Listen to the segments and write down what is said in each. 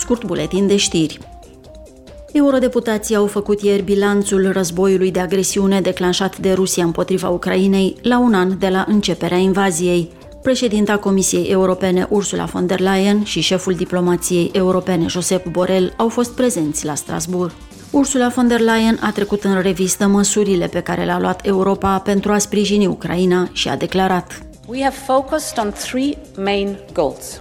scurt buletin de știri. Eurodeputații au făcut ieri bilanțul războiului de agresiune declanșat de Rusia împotriva Ucrainei la un an de la începerea invaziei. Președinta Comisiei Europene Ursula von der Leyen și șeful diplomației europene Josep Borrell au fost prezenți la Strasbourg. Ursula von der Leyen a trecut în revistă măsurile pe care le-a luat Europa pentru a sprijini Ucraina și a declarat We have focused on three main goals.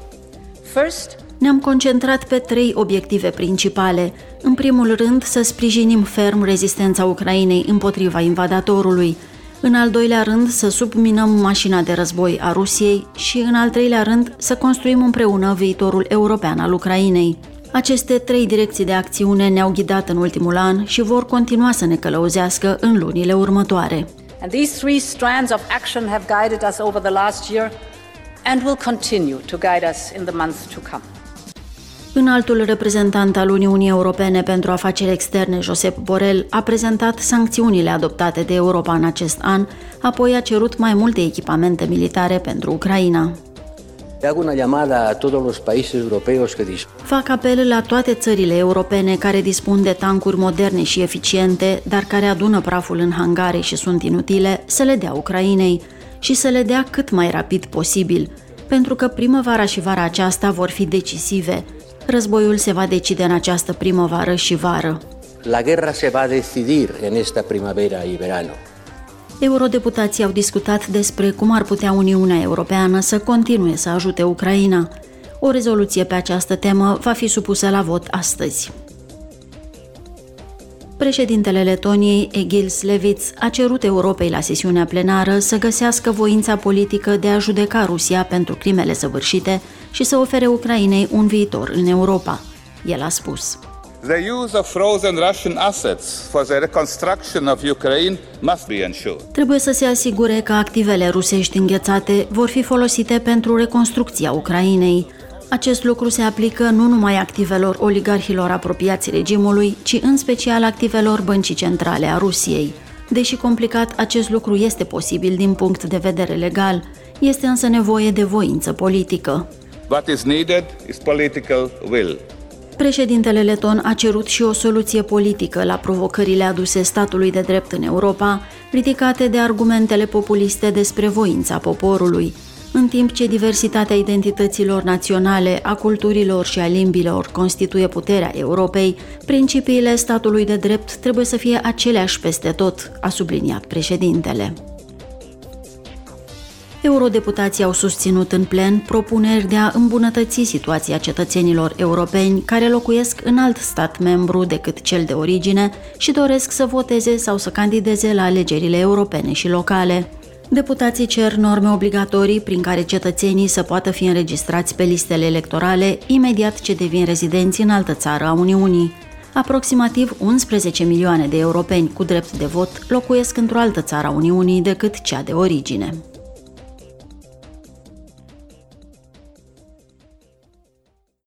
First, ne-am concentrat pe trei obiective principale. În primul rând, să sprijinim ferm rezistența Ucrainei împotriva invadatorului. În al doilea rând, să subminăm mașina de război a Rusiei și, în al treilea rând, să construim împreună viitorul european al Ucrainei. Aceste trei direcții de acțiune ne-au ghidat în ultimul an și vor continua să ne călăuzească în lunile următoare. And these three strands of action have guided us over the last year and will continue to guide us in the months to come. Înaltul reprezentant al Uniunii Europene pentru afaceri externe, Josep Borrell, a prezentat sancțiunile adoptate de Europa în acest an, apoi a cerut mai multe echipamente militare pentru Ucraina. Hago una llamada a todos los países europeos que Fac apel la toate țările europene care dispun de tancuri moderne și eficiente, dar care adună praful în hangare și sunt inutile, să le dea Ucrainei și să le dea cât mai rapid posibil, pentru că primăvara și vara aceasta vor fi decisive – Războiul se va decide în această primăvară și vară. La guerra se va decidir en esta primavera y verano. Eurodeputații au discutat despre cum ar putea Uniunea Europeană să continue să ajute Ucraina. O rezoluție pe această temă va fi supusă la vot astăzi. Președintele Letoniei, Egil Levits, a cerut Europei la sesiunea plenară să găsească voința politică de a judeca Rusia pentru crimele săvârșite și să ofere Ucrainei un viitor în Europa. El a spus. The use of frozen Russian assets for the reconstruction of Ukraine must be ensured. Trebuie să se asigure că activele rusești înghețate vor fi folosite pentru reconstrucția Ucrainei. Acest lucru se aplică nu numai activelor oligarhilor apropiați regimului, ci în special activelor băncii centrale a Rusiei. Deși complicat, acest lucru este posibil din punct de vedere legal, este însă nevoie de voință politică. What is needed is political will. Președintele Leton a cerut și o soluție politică la provocările aduse statului de drept în Europa, ridicate de argumentele populiste despre voința poporului. În timp ce diversitatea identităților naționale, a culturilor și a limbilor constituie puterea Europei, principiile statului de drept trebuie să fie aceleași peste tot, a subliniat președintele. Eurodeputații au susținut în plen propuneri de a îmbunătăți situația cetățenilor europeni care locuiesc în alt stat membru decât cel de origine și doresc să voteze sau să candideze la alegerile europene și locale. Deputații cer norme obligatorii prin care cetățenii să poată fi înregistrați pe listele electorale imediat ce devin rezidenți în altă țară a Uniunii. Aproximativ 11 milioane de europeni cu drept de vot locuiesc într-o altă țară a Uniunii decât cea de origine.